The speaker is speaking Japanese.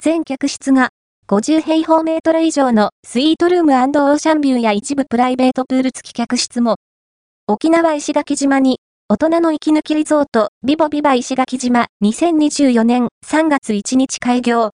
全客室が50平方メートル以上のスイートルームオーシャンビューや一部プライベートプール付き客室も、沖縄石垣島に大人の息抜きリゾートビボビバ石垣島2024年3月1日開業。